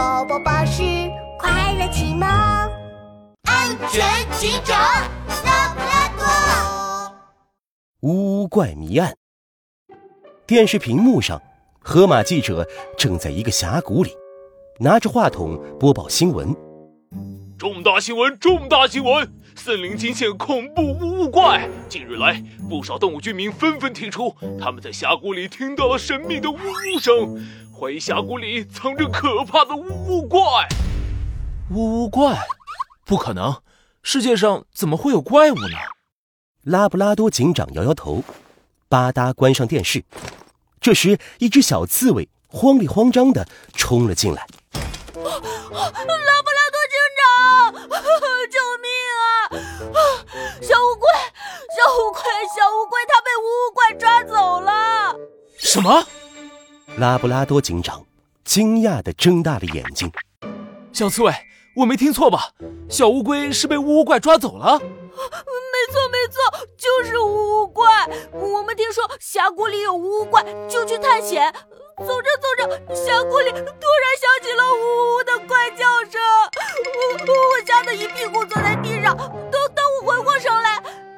宝宝巴士快乐启蒙，安全警长拉布拉多。乌怪谜案。电视屏幕上，河马记者正在一个峡谷里，拿着话筒播报新闻。重大新闻！重大新闻！森林惊现恐怖乌怪。近日来，不少动物居民纷纷提出，他们在峡谷里听到了神秘的呜呜声，怀疑峡谷里藏着可怕的呜呜怪。呜呜怪？不可能！世界上怎么会有怪物呢？拉布拉多警长摇摇头，吧嗒关上电视。这时，一只小刺猬慌里慌张的冲了进来。拉布拉多警长救命啊！小乌龟，小乌龟，小乌龟，它被乌怪抓走了！什么？拉布拉多警长惊讶地睁大了眼睛。小刺猬，我没听错吧？小乌龟是被乌怪抓走了？没错，没错，就是乌怪。我们听说峡谷里有乌怪，就去探险。走着走着，峡谷里突然响起了呜呜的怪叫声，我我吓得一屁股坐在地上。等等我回过神来，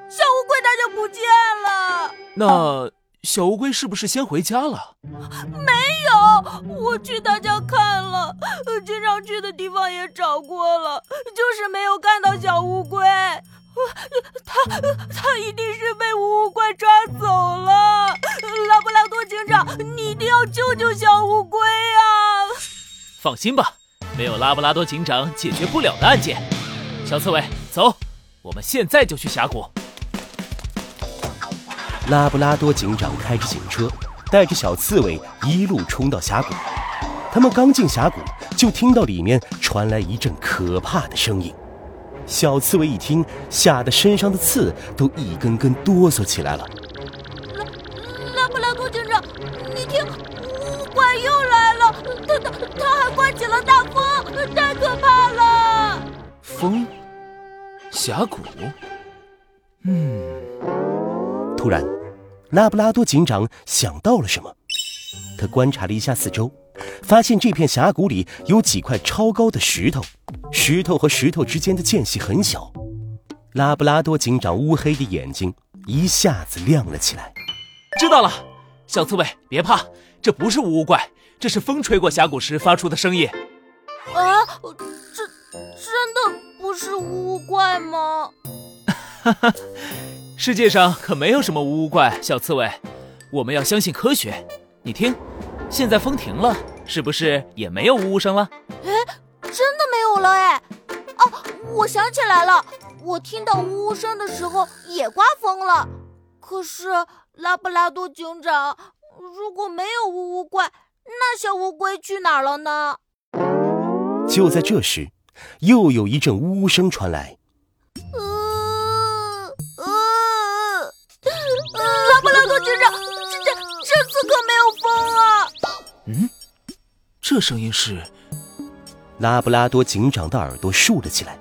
小乌龟它就不见了。那小乌龟是不是先回家了？没有，我去他家看了，经常去的地方也找过了，就是没有看到小乌龟。他他一定是被乌龟抓走了，拉布拉多警长，你一定要救救小乌龟啊！放心吧，没有拉布拉多警长解决不了的案件。小刺猬，走，我们现在就去峡谷。拉布拉多警长开着警车，带着小刺猬一路冲到峡谷。他们刚进峡谷，就听到里面传来一阵可怕的声音。小刺猬一听，吓得身上的刺都一根根哆嗦起来了。拉拉布拉多警长，你听，乌怪又来了，它它它还刮起了大风，太可怕了！风，峡谷，嗯。突然，拉布拉多警长想到了什么，他观察了一下四周。发现这片峡谷里有几块超高的石头，石头和石头之间的间隙很小。拉布拉多警长乌黑的眼睛一下子亮了起来。知道了，小刺猬，别怕，这不是乌怪，这是风吹过峡谷时发出的声音。啊，这真的不是乌怪吗？哈哈，世界上可没有什么乌怪，小刺猬，我们要相信科学。你听。现在风停了，是不是也没有呜呜声了？哎，真的没有了哎！哦，我想起来了，我听到呜呜声的时候也刮风了。可是拉布拉多警长，如果没有呜呜怪，那小乌龟去哪儿了呢？就在这时，又有一阵呜呜声传来。这声音是拉布拉多警长的耳朵竖了起来。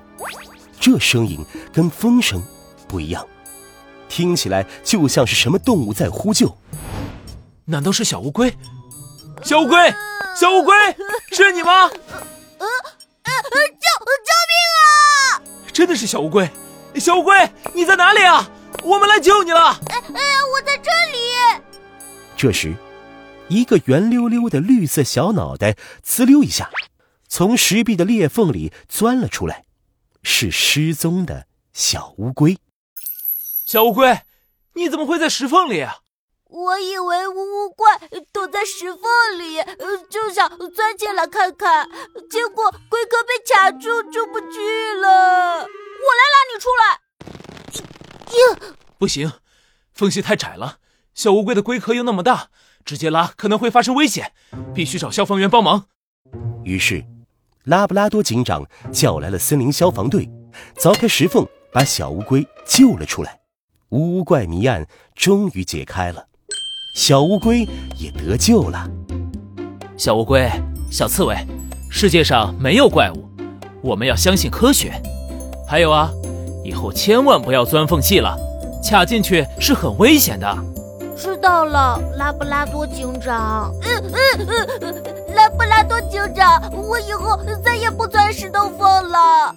这声音跟风声不一样，听起来就像是什么动物在呼救。难道是小乌龟？小乌龟，小乌龟，是你吗？呃呃，救救命啊！真的是小乌龟，小乌龟，你在哪里啊？我们来救你了。哎哎，我在这里。这时。一个圆溜溜的绿色小脑袋，呲溜一下，从石壁的裂缝里钻了出来，是失踪的小乌龟。小乌龟，你怎么会在石缝里？啊我以为乌怪躲在石缝里，就想钻进来看看，结果龟壳被卡住，出不去了。我来拉你出来。呀，不行，缝隙太窄了，小乌龟的龟壳又那么大。直接拉可能会发生危险，必须找消防员帮忙。于是，拉布拉多警长叫来了森林消防队，凿开石缝，把小乌龟救了出来。乌怪谜案终于解开了，小乌龟也得救了。小乌龟，小刺猬，世界上没有怪物，我们要相信科学。还有啊，以后千万不要钻缝隙了，卡进去是很危险的。知道了，拉布拉多警长。嗯嗯嗯，拉布拉多警长，我以后再也不钻石头缝了。